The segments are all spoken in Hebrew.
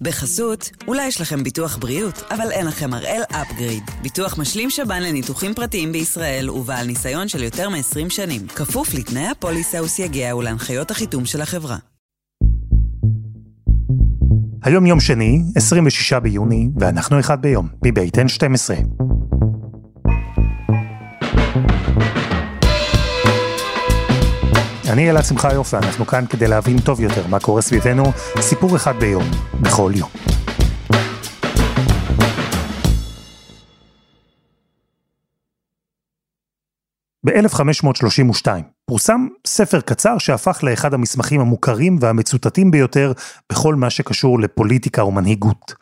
בחסות, אולי יש לכם ביטוח בריאות, אבל אין לכם הראל אפגריד. ביטוח משלים שב"ן לניתוחים פרטיים בישראל ובעל ניסיון של יותר מ-20 שנים. כפוף לתנאי הפוליסה וסייגיה ולהנחיות החיתום של החברה. היום יום שני, 26 ביוני, ואנחנו אחד ביום, מבית N12. אני אלעד שמחיוף ואנחנו כאן כדי להבין טוב יותר מה קורה סביבנו, סיפור אחד ביום, בכל יום. ב-1532 פורסם ספר קצר שהפך לאחד המסמכים המוכרים והמצוטטים ביותר בכל מה שקשור לפוליטיקה ומנהיגות.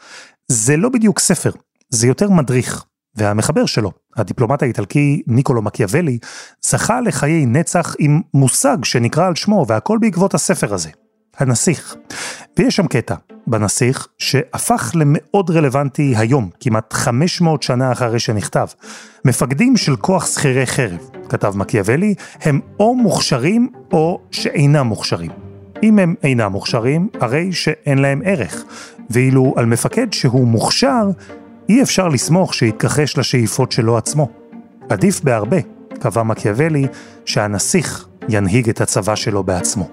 זה לא בדיוק ספר, זה יותר מדריך. והמחבר שלו, הדיפלומט האיטלקי ניקולו מקיאוולי, זכה לחיי נצח עם מושג שנקרא על שמו, והכל בעקבות הספר הזה, הנסיך. ויש שם קטע בנסיך שהפך למאוד רלוונטי היום, כמעט 500 שנה אחרי שנכתב. מפקדים של כוח שכירי חרב, כתב מקיאוולי, הם או מוכשרים או שאינם מוכשרים. אם הם אינם מוכשרים, הרי שאין להם ערך. ואילו על מפקד שהוא מוכשר, אי אפשר לסמוך שיתכחש לשאיפות שלו עצמו. עדיף בהרבה, קבע מקיאוולי, שהנסיך ינהיג את הצבא שלו בעצמו.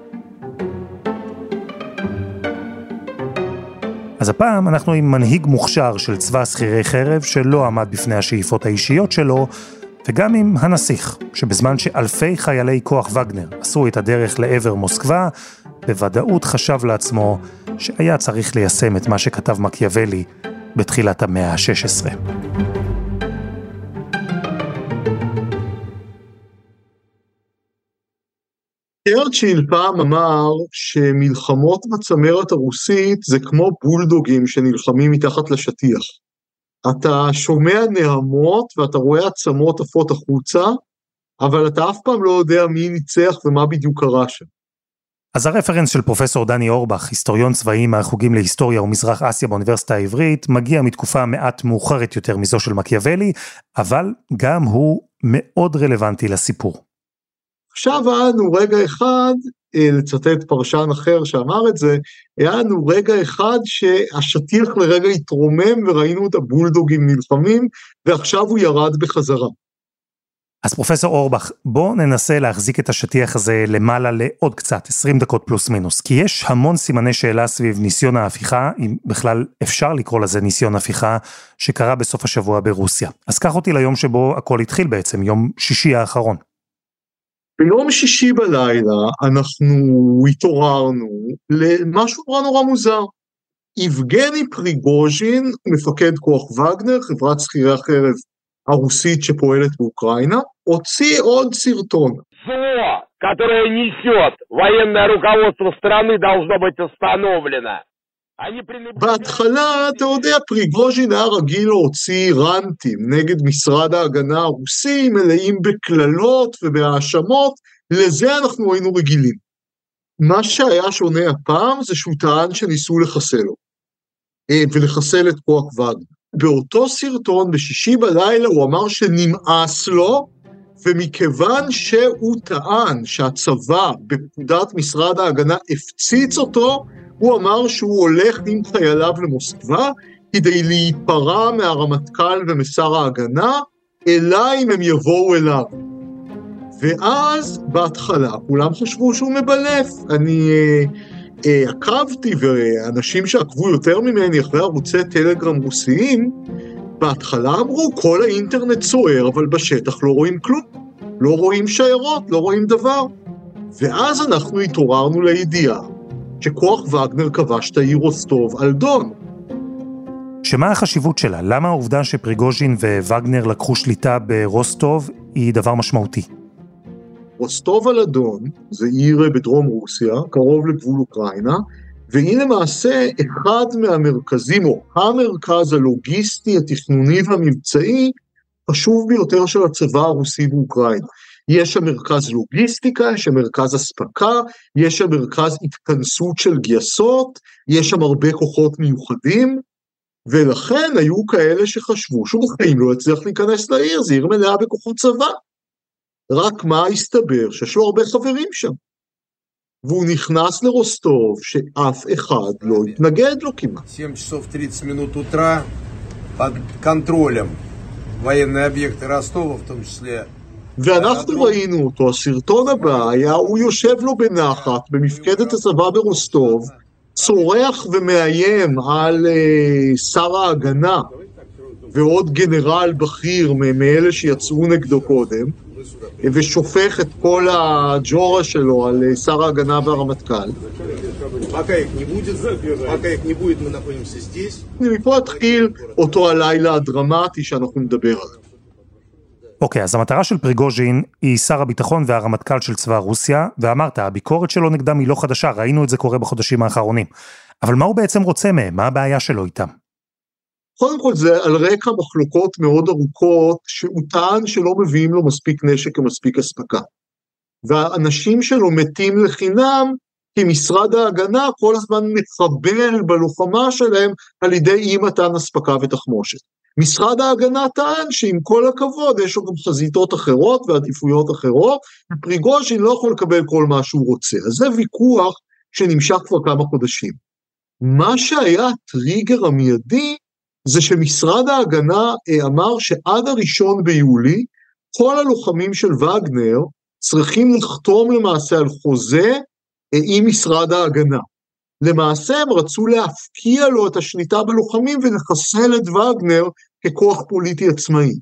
אז הפעם אנחנו עם מנהיג מוכשר של צבא שכירי חרב שלא עמד בפני השאיפות האישיות שלו, וגם עם הנסיך, שבזמן שאלפי חיילי כוח וגנר עשו את הדרך לעבר מוסקבה, בוודאות חשב לעצמו שהיה צריך ליישם את מה שכתב מקיאוולי בתחילת המאה ה-16. צ'רצ'יל פעם אמר שמלחמות בצמרת הרוסית זה כמו בולדוגים שנלחמים מתחת לשטיח. אתה שומע נהמות ואתה רואה עצמות עפות החוצה, אבל אתה אף פעם לא יודע מי ניצח ומה בדיוק קרה שם. אז הרפרנס של פרופסור דני אורבך, היסטוריון צבאי מהחוגים להיסטוריה ומזרח אסיה באוניברסיטה העברית, מגיע מתקופה מעט מאוחרת יותר מזו של מקיאוולי, אבל גם הוא מאוד רלוונטי לסיפור. עכשיו היה לנו רגע אחד, אה, לצטט פרשן אחר שאמר את זה, היה לנו רגע אחד שהשטיח לרגע התרומם וראינו את הבולדוגים נלחמים, ועכשיו הוא ירד בחזרה. אז פרופסור אורבך, בוא ננסה להחזיק את השטיח הזה למעלה לעוד קצת, 20 דקות פלוס מינוס, כי יש המון סימני שאלה סביב ניסיון ההפיכה, אם בכלל אפשר לקרוא לזה ניסיון הפיכה, שקרה בסוף השבוע ברוסיה. אז קח אותי ליום שבו הכל התחיל בעצם, יום שישי האחרון. ביום שישי בלילה אנחנו התעוררנו למשהו נורא נורא מוזר. יבגני פריגוז'ין, מפקד כוח וגנר, חברת שכירי החרב הרוסית שפועלת באוקראינה, הוציא עוד סרטון. которое несет военное руководство страны, должно быть установлено. בהתחלה, אתה יודע, פריגוז'ין היה רגיל להוציא רנטים נגד משרד ההגנה הרוסי, מלאים בקללות ובהאשמות, לזה אנחנו היינו רגילים. מה שהיה שונה הפעם זה שהוא טען שניסו לחסל לו, אה, ולחסל את כוח וגנר. באותו סרטון בשישי בלילה הוא אמר שנמאס לו, ומכיוון שהוא טען שהצבא בפקודת משרד ההגנה הפציץ אותו, הוא אמר שהוא הולך עם חייליו למוסקבה כדי להיפרע מהרמטכ"ל ומשר ההגנה, אלא אם הם יבואו אליו. ואז בהתחלה כולם חשבו שהוא מבלף. אני אה, עקבתי, ואנשים שעקבו יותר ממני אחרי ערוצי טלגרם רוסיים, בהתחלה אמרו, כל האינטרנט סוער, אבל בשטח לא רואים כלום. לא רואים שיירות, לא רואים דבר. ואז אנחנו התעוררנו לידיעה שכוח וגנר כבש את העיר רוסטוב על דון. שמה החשיבות שלה? למה העובדה שפריגוז'ין ווגנר לקחו שליטה ברוסטוב היא דבר משמעותי? רוסטוב על אדון, זה עיר בדרום רוסיה, קרוב לגבול אוקראינה, והיא למעשה אחד מהמרכזים, או המרכז הלוגיסטי, התכנוני והמבצעי, חשוב ביותר של הצבא הרוסי באוקראינה. יש שם מרכז לוגיסטיקה, יש שם מרכז אספקה, יש שם מרכז התכנסות של גייסות, יש שם הרבה כוחות מיוחדים, ולכן היו כאלה שחשבו שהוא בחיים לא יצליח להיכנס לעיר, זו עיר מלאה בכוחות צבא. רק מה הסתבר? שיש לו הרבה חברים שם. והוא נכנס לרוסטוב שאף אחד לא התנגד לו כמעט. 7 часов 30 минут утра под контролем военные объекты Ростова, в том числе ואנחנו ראינו אותו, הסרטון הבא היה, הוא יושב לו בנחת במפקדת הצבא ברוסטוב, צורח ומאיים על uh, שר ההגנה ועוד גנרל בכיר מאלה שיצאו נגדו קודם, ושופך את כל הג'ורה שלו על uh, שר ההגנה והרמטכ"ל. ומפה התחיל אותו הלילה הדרמטי שאנחנו נדבר עליו. אוקיי, אז המטרה של פריגוז'ין היא שר הביטחון והרמטכ"ל של צבא רוסיה, ואמרת, הביקורת שלו נגדם היא לא חדשה, ראינו את זה קורה בחודשים האחרונים. אבל מה הוא בעצם רוצה מהם? מה הבעיה שלו איתם? קודם כל זה על רקע מחלוקות מאוד ארוכות, שהוא טען שלא מביאים לו מספיק נשק ומספיק אספקה. והאנשים שלו מתים לחינם, כי משרד ההגנה כל הזמן מחבל בלוחמה שלהם על ידי אי מתן אספקה ותחמושת. משרד ההגנה טען שעם כל הכבוד יש לו גם חזיתות אחרות ועדיפויות אחרות, ופריגוז'ין לא יכול לקבל כל מה שהוא רוצה. אז זה ויכוח שנמשך כבר כמה חודשים. מה שהיה הטריגר המיידי זה שמשרד ההגנה אה, אמר שעד הראשון ביולי כל הלוחמים של וגנר צריכים לחתום למעשה על חוזה אה, עם משרד ההגנה. למעשה הם רצו להפקיע לו את השליטה בלוחמים ולחסל את וגנר ככוח פוליטי עצמאי.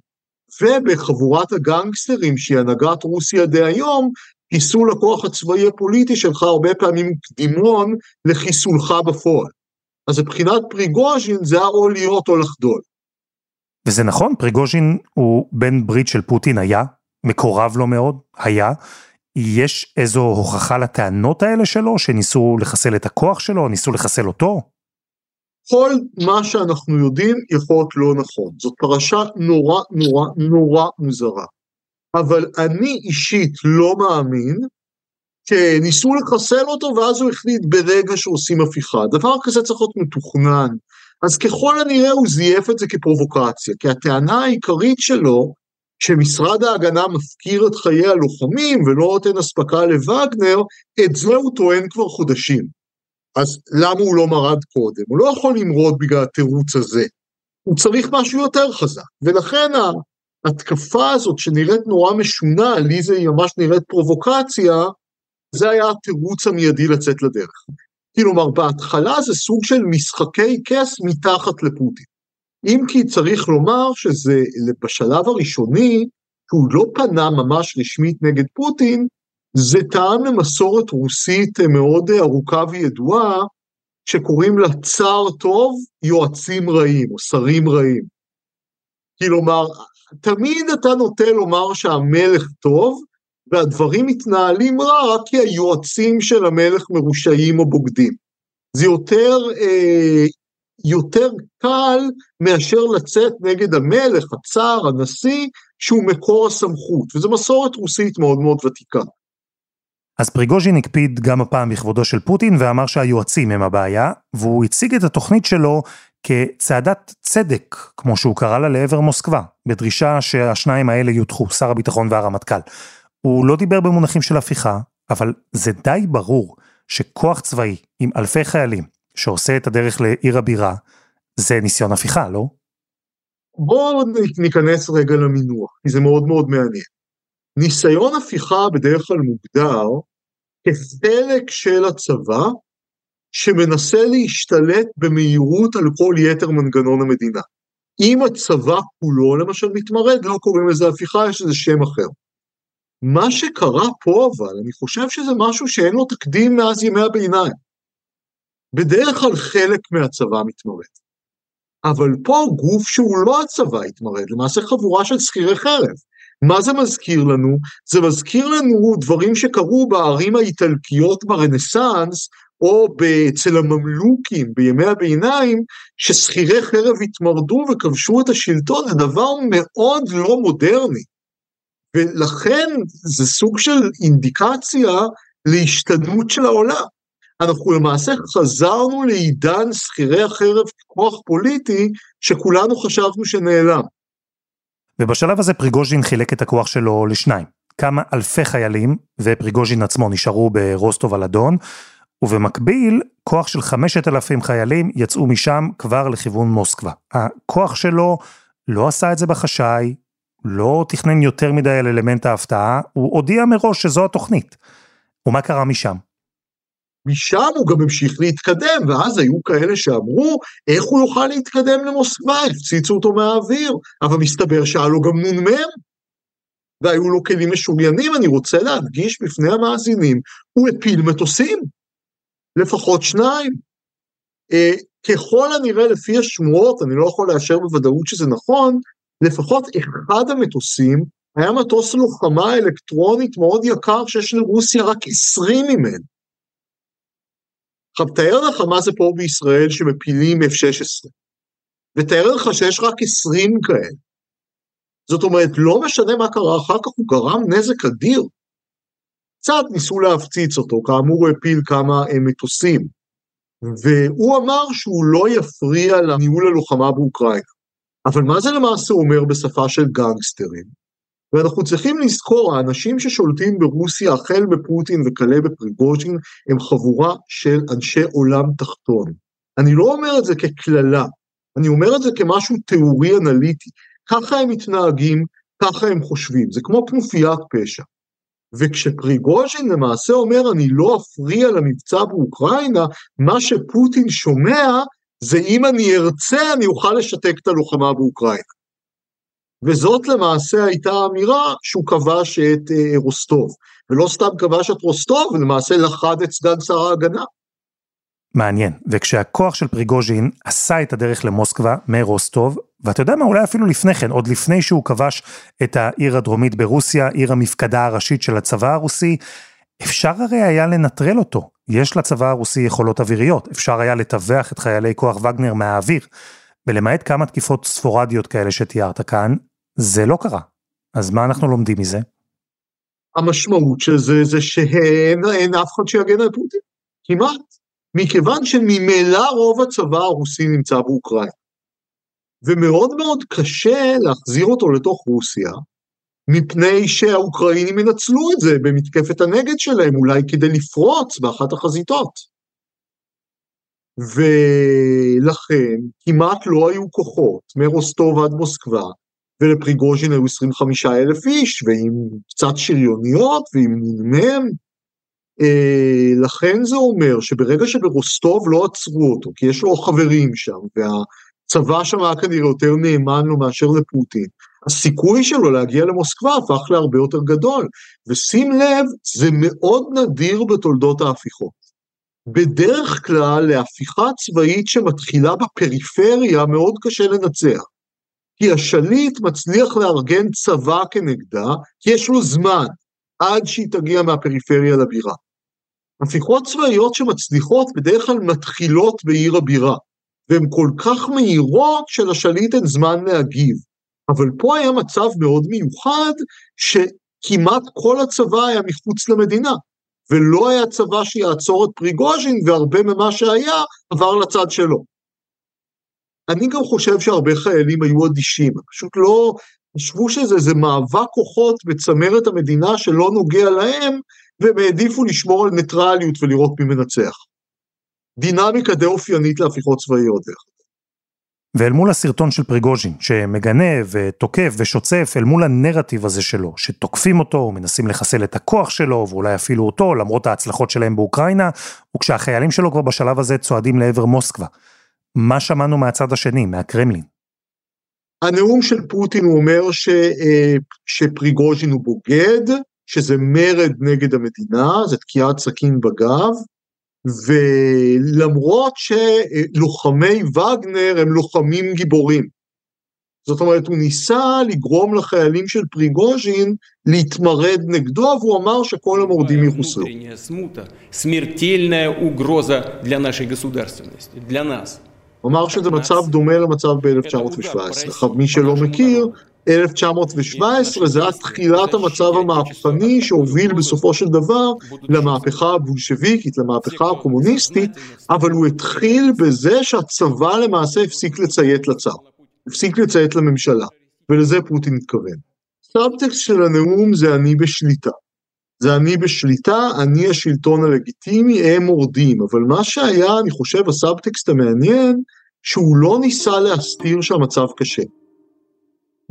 ובחבורת הגנגסטרים שהיא הנהגת רוסיה דהיום, חיסול הכוח הצבאי הפוליטי שלך הרבה פעמים קדימון לחיסולך בפועל. אז מבחינת פריגוז'ין זה או להיות או לחדול. וזה נכון, פריגוז'ין הוא בן ברית של פוטין היה, מקורב לו מאוד, היה. יש איזו הוכחה לטענות האלה שלו, שניסו לחסל את הכוח שלו, ניסו לחסל אותו? כל מה שאנחנו יודעים יכול להיות לא נכון. זאת פרשה נורא נורא נורא מוזרה. אבל אני אישית לא מאמין שניסו לחסל אותו ואז הוא החליט ברגע שעושים הפיכה. דבר כזה צריך להיות מתוכנן. אז ככל הנראה הוא זייף את זה כפרובוקציה, כי הטענה העיקרית שלו, שמשרד ההגנה מפקיר את חיי הלוחמים ולא נותן אספקה לווגנר, את זה הוא טוען כבר חודשים. אז למה הוא לא מרד קודם? הוא לא יכול למרוד בגלל התירוץ הזה. הוא צריך משהו יותר חזק. ולכן ההתקפה הזאת שנראית נורא משונה, לי זה ממש נראית פרובוקציה, זה היה התירוץ המיידי לצאת לדרך. כלומר, בהתחלה זה סוג של משחקי כס מתחת לפוטין. אם כי צריך לומר שזה בשלב הראשוני, שהוא לא פנה ממש רשמית נגד פוטין, זה טעם למסורת רוסית מאוד ארוכה וידועה, שקוראים לה צר טוב, יועצים רעים, או שרים רעים. כלומר, תמיד אתה נוטה לומר שהמלך טוב, והדברים מתנהלים רע רק כי היועצים של המלך מרושעים או בוגדים. זה יותר, אה, יותר קל מאשר לצאת נגד המלך, הצאר, הנשיא, שהוא מקור הסמכות, וזו מסורת רוסית מאוד מאוד ותיקה. אז פריגוז'ין הקפיד גם הפעם בכבודו של פוטין ואמר שהיועצים הם הבעיה, והוא הציג את התוכנית שלו כצעדת צדק, כמו שהוא קרא לה לעבר מוסקבה, בדרישה שהשניים האלה יודחו, שר הביטחון והרמטכ"ל. הוא לא דיבר במונחים של הפיכה, אבל זה די ברור שכוח צבאי עם אלפי חיילים שעושה את הדרך לעיר הבירה, זה ניסיון הפיכה, לא? בואו ניכנס רגע למינוח, כי זה מאוד מאוד מעניין. ניסיון הפיכה בדרך כלל מוגדר כחלק של הצבא שמנסה להשתלט במהירות על כל יתר מנגנון המדינה. אם הצבא כולו למשל מתמרד, לא קוראים לזה הפיכה, יש לזה שם אחר. מה שקרה פה אבל, אני חושב שזה משהו שאין לו תקדים מאז ימי הביניים. בדרך כלל חלק מהצבא מתמרד. אבל פה גוף שהוא לא הצבא התמרד, למעשה חבורה של שכירי חרב. מה זה מזכיר לנו? זה מזכיר לנו דברים שקרו בערים האיטלקיות ברנסאנס, או אצל הממלוכים בימי הביניים, ששכירי חרב התמרדו וכבשו את השלטון, זה דבר מאוד לא מודרני. ולכן זה סוג של אינדיקציה להשתנות של העולם. אנחנו למעשה חזרנו לעידן שכירי החרב ככוח פוליטי שכולנו חשבנו שנעלם. ובשלב הזה פריגוז'ין חילק את הכוח שלו לשניים. כמה אלפי חיילים, ופריגוז'ין עצמו נשארו ברוסטוב על אדון, ובמקביל, כוח של 5,000 חיילים יצאו משם כבר לכיוון מוסקבה. הכוח שלו לא עשה את זה בחשאי, לא תכנן יותר מדי על אלמנט ההפתעה, הוא הודיע מראש שזו התוכנית. ומה קרה משם? משם הוא גם המשיך להתקדם, ואז היו כאלה שאמרו, איך הוא יוכל להתקדם למוסקבה? הפציצו אותו מהאוויר, אבל מסתבר שהיה לו גם נ"מ, והיו לו כלים משוריינים, אני רוצה להדגיש בפני המאזינים, הוא הפיל מטוסים, לפחות שניים. אה, ככל הנראה לפי השמועות, אני לא יכול לאשר בוודאות שזה נכון, לפחות אחד המטוסים היה מטוס לוחמה אלקטרונית מאוד יקר שיש לרוסיה רק 20 ממנו. עכשיו תאר לך מה זה פה בישראל שמפילים F-16, ותאר לך שיש רק 20 כאלה. זאת אומרת, לא משנה מה קרה אחר כך, הוא גרם נזק אדיר. קצת ניסו להפציץ אותו, כאמור הוא הפיל כמה אה, מטוסים. והוא אמר שהוא לא יפריע לניהול הלוחמה באוקראינה. אבל מה זה למעשה אומר בשפה של גנגסטרים? ואנחנו צריכים לזכור, האנשים ששולטים ברוסיה, החל בפוטין וכלה בפריגוז'ין, הם חבורה של אנשי עולם תחתון. אני לא אומר את זה כקללה, אני אומר את זה כמשהו תיאורי אנליטי. ככה הם מתנהגים, ככה הם חושבים, זה כמו כנופיית פשע. וכשפריגוז'ין למעשה אומר אני לא אפריע למבצע באוקראינה, מה שפוטין שומע זה אם אני ארצה אני אוכל לשתק את הלוחמה באוקראינה. וזאת למעשה הייתה האמירה שהוא כבש את אה, רוסטוב, ולא סתם כבש את רוסטוב, ולמעשה לכד את סגן שר ההגנה. מעניין, וכשהכוח של פריגוז'ין עשה את הדרך למוסקבה מרוסטוב, ואתה יודע מה, אולי אפילו לפני כן, עוד לפני שהוא כבש את העיר הדרומית ברוסיה, עיר המפקדה הראשית של הצבא הרוסי, אפשר הרי היה לנטרל אותו. יש לצבא הרוסי יכולות אוויריות, אפשר היה לטווח את חיילי כוח וגנר מהאוויר. ולמעט כמה תקיפות ספורדיות כאלה שתיארת כאן, זה לא קרה. אז מה אנחנו לומדים מזה? המשמעות של זה זה שאין אף אחד שיגן על פוטין, כמעט. מכיוון שממילא רוב הצבא הרוסי נמצא באוקראינה. ומאוד מאוד קשה להחזיר אותו לתוך רוסיה, מפני שהאוקראינים ינצלו את זה במתקפת הנגד שלהם, אולי כדי לפרוץ באחת החזיתות. ולכן כמעט לא היו כוחות מרוסטוב עד מוסקבה, ולפריגוז'ין היו 25 אלף איש, ועם קצת שריוניות ועם נ"מ. אה, לכן זה אומר שברגע שברוסטוב לא עצרו אותו, כי יש לו חברים שם, והצבא שם היה כנראה יותר נאמן לו מאשר לפוטין, הסיכוי שלו להגיע למוסקבה הפך להרבה יותר גדול. ושים לב, זה מאוד נדיר בתולדות ההפיכות. בדרך כלל להפיכה צבאית שמתחילה בפריפריה מאוד קשה לנצח. כי השליט מצליח לארגן צבא כנגדה, כי יש לו זמן עד שהיא תגיע מהפריפריה לבירה. הפיכות צבאיות שמצליחות בדרך כלל מתחילות בעיר הבירה, והן כל כך מהירות שלשליט אין זמן להגיב. אבל פה היה מצב מאוד מיוחד, שכמעט כל הצבא היה מחוץ למדינה, ולא היה צבא שיעצור את פריגוז'ין, והרבה ממה שהיה עבר לצד שלו. אני גם חושב שהרבה חיילים היו אדישים, פשוט לא, חשבו שזה מאבק כוחות בצמרת המדינה שלא נוגע להם, והם העדיפו לשמור על ניטרליות ולראות מי מנצח. דינמיקה די אופיינית להפיכות צבאיות דרך ואל מול הסרטון של פריגוז'ין, שמגנה ותוקף ושוצף אל מול הנרטיב הזה שלו, שתוקפים אותו, מנסים לחסל את הכוח שלו, ואולי אפילו אותו, למרות ההצלחות שלהם באוקראינה, וכשהחיילים שלו כבר בשלב הזה צועדים לעבר מוסקבה. מה שמענו מהצד השני, מהקרמלין? הנאום של פוטין הוא אומר ש, אה, שפריגוז'ין הוא בוגד, שזה מרד נגד המדינה, זה תקיעת סכין בגב, ולמרות שלוחמי וגנר הם לוחמים גיבורים. זאת אומרת, הוא ניסה לגרום לחיילים של פריגוז'ין להתמרד נגדו, והוא אמר שכל המורדים יחוסלו. הוא אמר שזה מצב דומה למצב ב-1917. עכשיו, מי שלא מכיר, 1917 זה היה תחילת המצב המהפכני שהוביל בסופו של דבר למהפכה הבולשביקית, למהפכה הקומוניסטית, אבל הוא התחיל בזה שהצבא למעשה הפסיק לציית לצו, הפסיק לציית לממשלה, ולזה פוטין התכוון. סאבטקסט של הנאום זה אני בשליטה. זה אני בשליטה, אני השלטון הלגיטימי, הם מורדים. אבל מה שהיה, אני חושב, הסאבטקסט המעניין, שהוא לא ניסה להסתיר שהמצב קשה.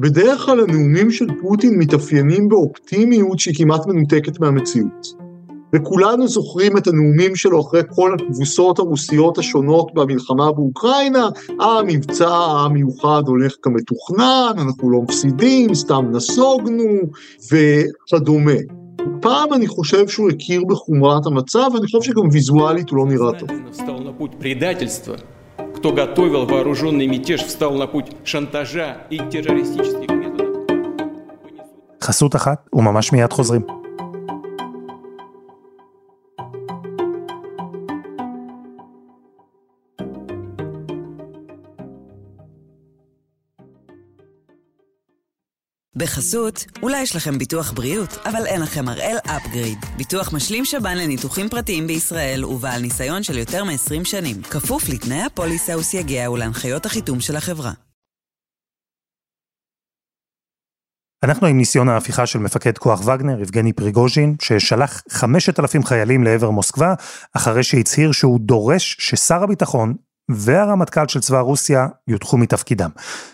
בדרך כלל הנאומים של פוטין מתאפיינים באופטימיות שהיא כמעט מנותקת מהמציאות. וכולנו זוכרים את הנאומים שלו אחרי כל התבוסות הרוסיות השונות במלחמה באוקראינה, המבצע המיוחד הולך כמתוכנן, אנחנו לא מפסידים, סתם נסוגנו, וכדומה. פעם אני חושב שהוא הכיר בחומרת המצב, ואני חושב שגם ויזואלית הוא לא נראה טוב. кто готовил вооруженный мятеж, встал на путь шантажа и террористических методов. חסות אחת, וממש מיד חוזרים. בחסות, אולי יש לכם ביטוח בריאות, אבל אין לכם הראל אפגריד. ביטוח משלים שב"ן לניתוחים פרטיים בישראל ובעל ניסיון של יותר מ-20 שנים. כפוף לתנאי הפוליסה וסייגיה ולהנחיות החיתום של החברה. אנחנו עם ניסיון ההפיכה של מפקד כוח וגנר, יבגני פריגוז'ין, ששלח 5,000 חיילים לעבר מוסקבה, אחרי שהצהיר שהוא דורש ששר הביטחון והרמטכ"ל של צבא רוסיה יודחו מתפקידם.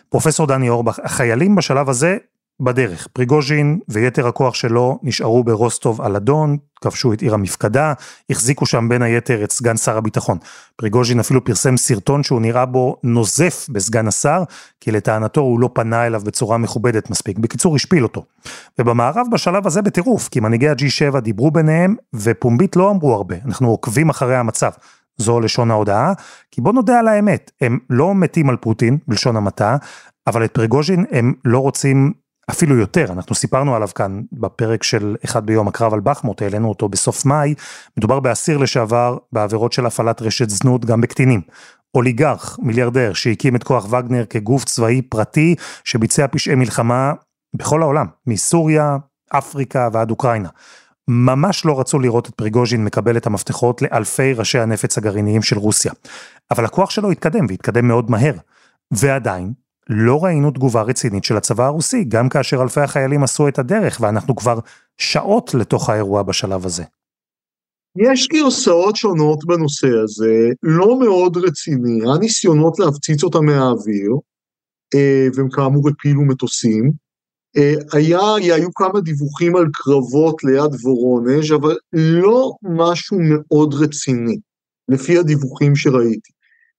פרופסור דני אורבך, החיילים בשלב הזה בדרך. פריגוז'ין ויתר הכוח שלו נשארו ברוסטוב על אדון, כבשו את עיר המפקדה, החזיקו שם בין היתר את סגן שר הביטחון. פריגוז'ין אפילו פרסם סרטון שהוא נראה בו נוזף בסגן השר, כי לטענתו הוא לא פנה אליו בצורה מכובדת מספיק. בקיצור, השפיל אותו. ובמערב בשלב הזה בטירוף, כי מנהיגי ה-G7 דיברו ביניהם, ופומבית לא אמרו הרבה. אנחנו עוקבים אחרי המצב. זו לשון ההודעה, כי בוא נודה על האמת, הם לא מתים על פוטין, בלשון המעטה, אבל את פריגוז'ין הם לא רוצים אפילו יותר, אנחנו סיפרנו עליו כאן בפרק של אחד ביום הקרב על בחמוט, העלינו אותו בסוף מאי, מדובר באסיר לשעבר בעבירות של הפעלת רשת זנות גם בקטינים. אוליגרך, מיליארדר, שהקים את כוח וגנר כגוף צבאי פרטי שביצע פשעי מלחמה בכל העולם, מסוריה, אפריקה ועד אוקראינה. ממש לא רצו לראות את פריגוז'ין מקבל את המפתחות לאלפי ראשי הנפץ הגרעיניים של רוסיה. אבל הכוח שלו התקדם, והתקדם מאוד מהר. ועדיין, לא ראינו תגובה רצינית של הצבא הרוסי, גם כאשר אלפי החיילים עשו את הדרך, ואנחנו כבר שעות לתוך האירוע בשלב הזה. יש גרסאות שונות בנושא הזה, לא מאוד רציני, היה ניסיונות להפציץ אותם מהאוויר, אה, והם כאמור הפילו מטוסים. אה, היה, היו כמה דיווחים על קרבות ליד וורונז', אבל לא משהו מאוד רציני, לפי הדיווחים שראיתי.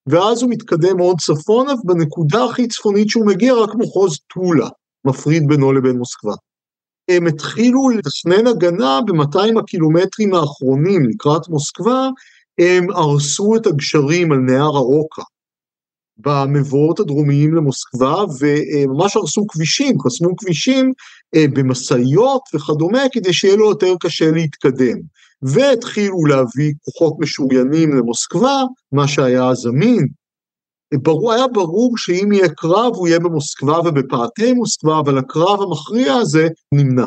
ואז הוא מתקדם עוד צפונה, ובנקודה הכי צפונית שהוא מגיע, רק מחוז טולה, מפריד בינו לבין מוסקבה. הם התחילו לתכנן הגנה ב-200 הקילומטרים האחרונים לקראת מוסקבה, הם הרסו את הגשרים על נהר הרוקה, במבואות הדרומיים למוסקבה, וממש הרסו כבישים, חסמו כבישים אה, במשאיות וכדומה, כדי שיהיה לו יותר קשה להתקדם. והתחילו להביא כוחות משוריינים למוסקבה, מה שהיה זמין. ברור, היה ברור שאם יהיה קרב הוא יהיה במוסקבה ובפאתי מוסקבה, אבל הקרב המכריע הזה נמנע.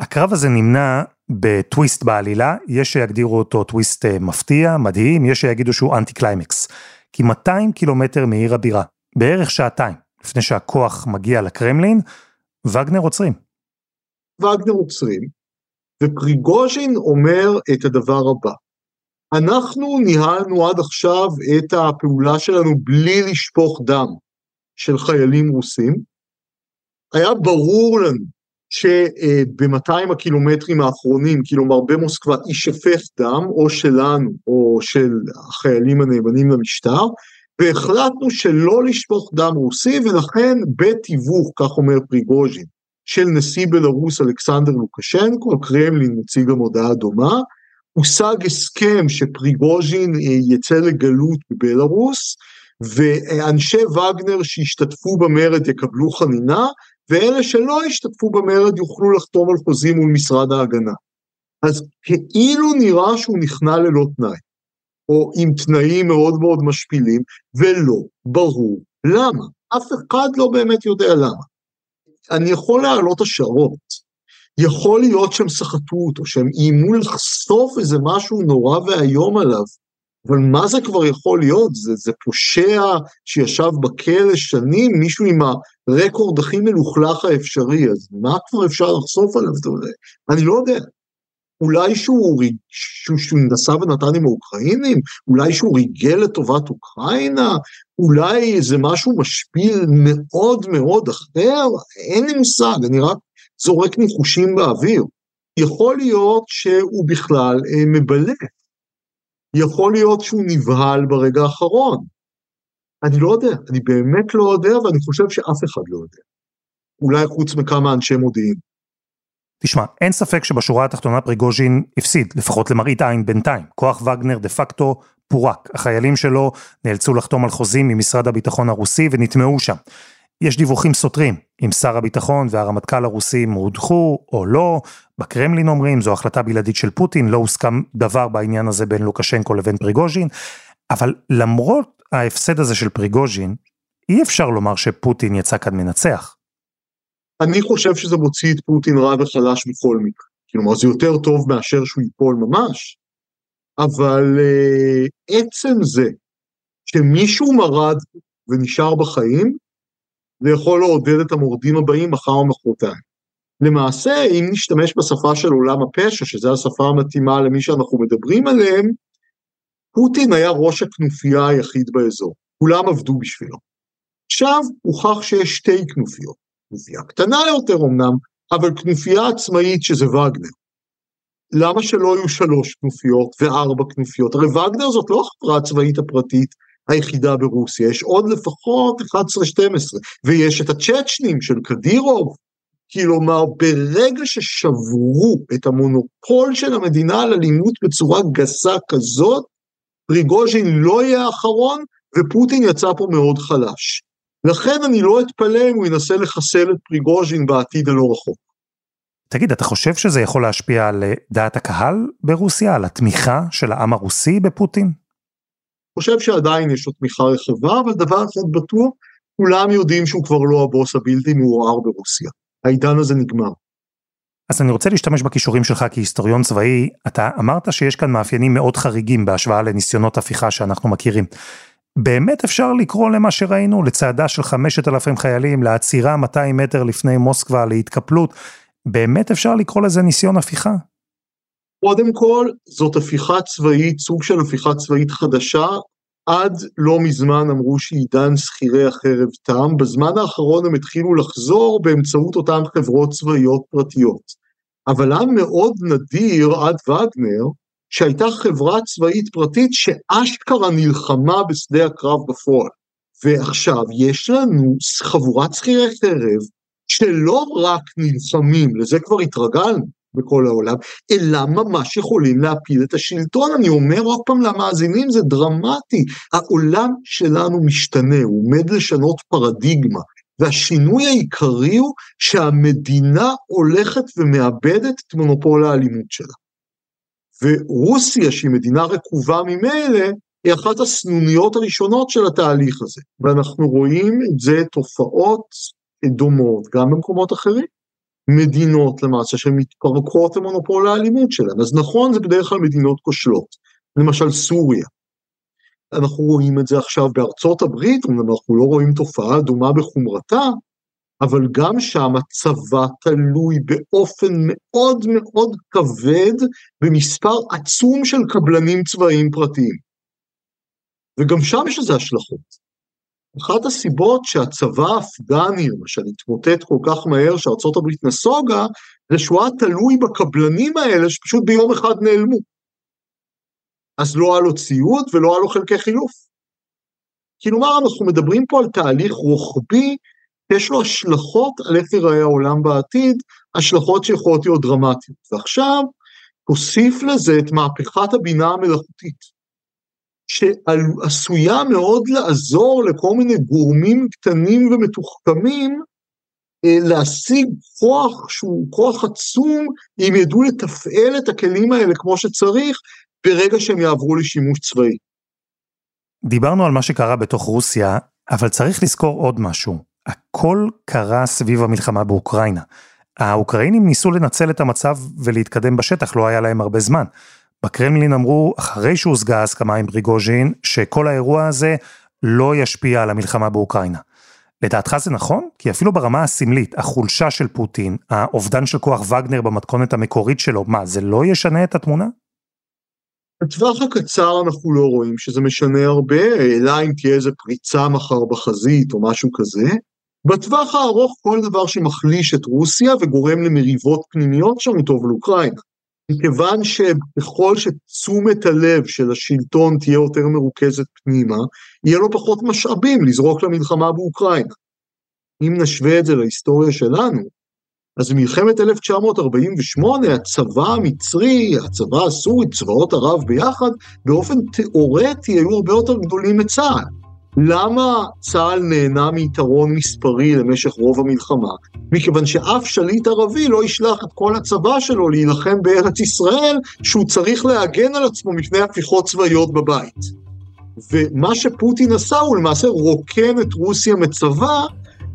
הקרב הזה נמנע בטוויסט בעלילה, יש שיגדירו אותו טוויסט אה, מפתיע, מדהים, יש שיגידו שהוא אנטי קליימקס. כי 200 קילומטר מעיר הבירה, בערך שעתיים, לפני שהכוח מגיע לקרמלין, וגנר עוצרים. וגנר עוצרים, ופריגוז'ין אומר את הדבר הבא, אנחנו ניהלנו עד עכשיו את הפעולה שלנו בלי לשפוך דם של חיילים רוסים, היה ברור לנו שב-200 הקילומטרים האחרונים, כלומר במוסקבה, יישפך דם, או שלנו או של החיילים הנאמנים למשטר, והחלטנו שלא לשפוך דם רוסי, ולכן בתיווך, כך אומר פריגוז'ין, של נשיא בלרוס אלכסנדר לוקשנקו, הקרמלין מוציא גם הודעה דומה, הושג הסכם שפריגוז'ין אה, יצא לגלות בבלרוס, ואנשי וגנר שהשתתפו במרד יקבלו חנינה, ואלה שלא השתתפו במרד יוכלו לחתום על חוזים מול משרד ההגנה. אז כאילו נראה שהוא נכנע ללא תנאי, או עם תנאים מאוד מאוד משפילים, ולא ברור למה. אף אחד לא באמת יודע למה. אני יכול להעלות השערות. יכול להיות שהם סחטו אותו, שהם איימו לחשוף איזה משהו נורא ואיום עליו, אבל מה זה כבר יכול להיות? זה, זה פושע שישב בכלא שנים, מישהו עם הרקורד הכי מלוכלך האפשרי, אז מה כבר אפשר לחשוף עליו? אני לא יודע. אולי שהוא, שהוא, שהוא נסע ונתן עם האוקראינים? אולי שהוא ריגל לטובת אוקראינה? אולי איזה משהו משפיל מאוד מאוד אחר? אין לי מושג, אני רק זורק ניחושים באוויר. יכול להיות שהוא בכלל אה, מבלף. יכול להיות שהוא נבהל ברגע האחרון. אני לא יודע, אני באמת לא יודע, ואני חושב שאף אחד לא יודע. אולי חוץ מכמה אנשי מודיעין. תשמע, אין ספק שבשורה התחתונה פריגוז'ין הפסיד, לפחות למראית עין בינתיים. כוח וגנר דה פקטו פורק. החיילים שלו נאלצו לחתום על חוזים ממשרד הביטחון הרוסי ונטמעו שם. יש דיווחים סותרים, אם שר הביטחון והרמטכ"ל הרוסים הודחו או לא, בקרמלין אומרים זו החלטה בלעדית של פוטין, לא הוסכם דבר בעניין הזה בין לוקשנקו לבין פריגוז'ין, אבל למרות ההפסד הזה של פריגוז'ין, אי אפשר לומר שפוטין יצא כאן מנצח. אני חושב שזה מוציא את פוטין רע וחלש בכל מקרה. כלומר, זה יותר טוב מאשר שהוא ייפול ממש, אבל uh, עצם זה שמישהו מרד ונשאר בחיים, זה יכול לעודד את המורדים הבאים מחר או מחרתיים. למעשה, אם נשתמש בשפה של עולם הפשע, שזו השפה המתאימה למי שאנחנו מדברים עליהם, פוטין היה ראש הכנופיה היחיד באזור, כולם עבדו בשבילו. עכשיו הוכח שיש שתי כנופיות, כנופיה קטנה יותר אמנם, אבל כנופיה עצמאית שזה וגנר. למה שלא יהיו שלוש כנופיות וארבע כנופיות? הרי וגנר זאת לא החברה הצבאית הפרטית היחידה ברוסיה, יש עוד לפחות 11-12, ויש את הצ'צ'נים של קדירוב, כלומר, ברגע ששברו את המונופול של המדינה על אלימות בצורה גסה כזאת, פריגוז'ין לא יהיה האחרון, ופוטין יצא פה מאוד חלש. לכן אני לא אתפלא אם הוא ינסה לחסל את פריגוז'ין בעתיד הלא רחוק. תגיד, אתה חושב שזה יכול להשפיע על דעת הקהל ברוסיה, על התמיכה של העם הרוסי בפוטין? חושב שעדיין יש לו תמיכה רחבה, אבל דבר אחד בטוח, כולם יודעים שהוא כבר לא הבוס הבלתי מעורער ברוסיה. העידן הזה נגמר. אז אני רוצה להשתמש בכישורים שלך כהיסטוריון צבאי, אתה אמרת שיש כאן מאפיינים מאוד חריגים בהשוואה לניסיונות הפיכה שאנחנו מכירים. באמת אפשר לקרוא למה שראינו, לצעדה של 5,000 חיילים, לעצירה 200 מטר לפני מוסקבה, להתקפלות, באמת אפשר לקרוא לזה ניסיון הפיכה? קודם כל, זאת הפיכה צבאית, סוג של הפיכה צבאית חדשה, עד לא מזמן אמרו שעידן שכירי החרב תם, בזמן האחרון הם התחילו לחזור באמצעות אותן חברות צבאיות פרטיות. אבל היה מאוד נדיר עד וגנר, שהייתה חברה צבאית פרטית שאשכרה נלחמה בשדה הקרב בפועל. ועכשיו יש לנו חבורת שכירי חרב שלא רק נלחמים, לזה כבר התרגלנו, בכל העולם, אלא ממש יכולים להפיל את השלטון. אני אומר עוד פעם למאזינים, זה דרמטי. העולם שלנו משתנה, הוא עומד לשנות פרדיגמה. והשינוי העיקרי הוא שהמדינה הולכת ומאבדת את מונופול האלימות שלה. ורוסיה, שהיא מדינה רקובה ממילא, היא אחת הסנוניות הראשונות של התהליך הזה. ואנחנו רואים את זה תופעות דומות גם במקומות אחרים. מדינות למעשה שמתפרקות למונופול האלימות שלהן. אז נכון, זה בדרך כלל מדינות כושלות, למשל סוריה. אנחנו רואים את זה עכשיו בארצות הברית, אמנם אנחנו לא רואים תופעה דומה בחומרתה, אבל גם שם הצבא תלוי באופן מאוד מאוד כבד במספר עצום של קבלנים צבאיים פרטיים. וגם שם יש לזה השלכות. אחת הסיבות שהצבא האפגני, למשל, התמוטט כל כך מהר הברית נסוגה, זה שהוא היה תלוי בקבלנים האלה שפשוט ביום אחד נעלמו. אז לא היה לו ציוד ולא היה לו חלקי חילוף. כלומר, אנחנו מדברים פה על תהליך רוחבי, יש לו השלכות על איך ייראה העולם בעתיד, השלכות שיכולות להיות דרמטיות. ועכשיו, תוסיף לזה את מהפכת הבינה המלאכותית. שעשויה מאוד לעזור לכל מיני גורמים קטנים ומתוחכמים אה, להשיג כוח שהוא כוח עצום, אם ידעו לתפעל את הכלים האלה כמו שצריך, ברגע שהם יעברו לשימוש צבאי. דיברנו על מה שקרה בתוך רוסיה, אבל צריך לזכור עוד משהו. הכל קרה סביב המלחמה באוקראינה. האוקראינים ניסו לנצל את המצב ולהתקדם בשטח, לא היה להם הרבה זמן. בקרמלין אמרו, אחרי שהושגה ההסכמה עם פריגוז'ין, שכל האירוע הזה לא ישפיע על המלחמה באוקראינה. לדעתך זה נכון? כי אפילו ברמה הסמלית, החולשה של פוטין, האובדן של כוח וגנר במתכונת המקורית שלו, מה, זה לא ישנה את התמונה? בטווח הקצר אנחנו לא רואים שזה משנה הרבה, אלא אם תהיה איזה פריצה מחר בחזית או משהו כזה. בטווח הארוך כל דבר שמחליש את רוסיה וגורם למריבות פנימיות שם הוא טוב לאוקראינה. מכיוון שככל שתשומת הלב של השלטון תהיה יותר מרוכזת פנימה, יהיה לו פחות משאבים לזרוק למלחמה באוקראינה. אם נשווה את זה להיסטוריה שלנו, אז במלחמת 1948 הצבא המצרי, הצבא הסורי, צבאות ערב ביחד, באופן תיאורטי היו הרבה יותר גדולים מצה"ל. למה צה"ל נהנה מיתרון מספרי למשך רוב המלחמה? מכיוון שאף שליט ערבי לא ישלח את כל הצבא שלו להילחם בארץ ישראל, שהוא צריך להגן על עצמו מפני הפיכות צבאיות בבית. ומה שפוטין עשה הוא למעשה רוקן את רוסיה מצבא,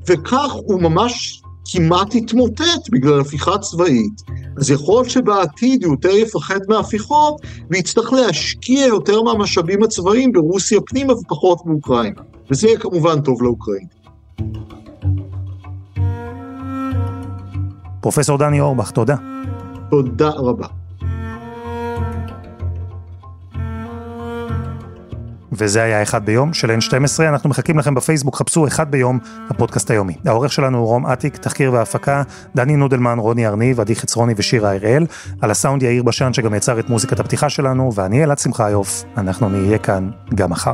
וכך הוא ממש כמעט התמוטט בגלל הפיכה צבאית, אז יכול להיות שבעתיד הוא יותר יפחד מהפיכות ויצטרך להשקיע יותר מהמשאבים הצבאיים ברוסיה פנימה ופחות באוקראינה, וזה יהיה כמובן טוב לאוקראינה. פרופסור דני אורבך, תודה. תודה רבה. וזה היה אחד ביום של N12, אנחנו מחכים לכם בפייסבוק, חפשו אחד ביום, הפודקאסט היומי. העורך שלנו הוא רום אטיק, תחקיר והפקה, דני נודלמן, רוני ארניב, עדי חצרוני ושירה הראל, על הסאונד יאיר בשן שגם יצר את מוזיקת הפתיחה שלנו, ואני אלעד שמחיוף, אנחנו נהיה כאן גם מחר.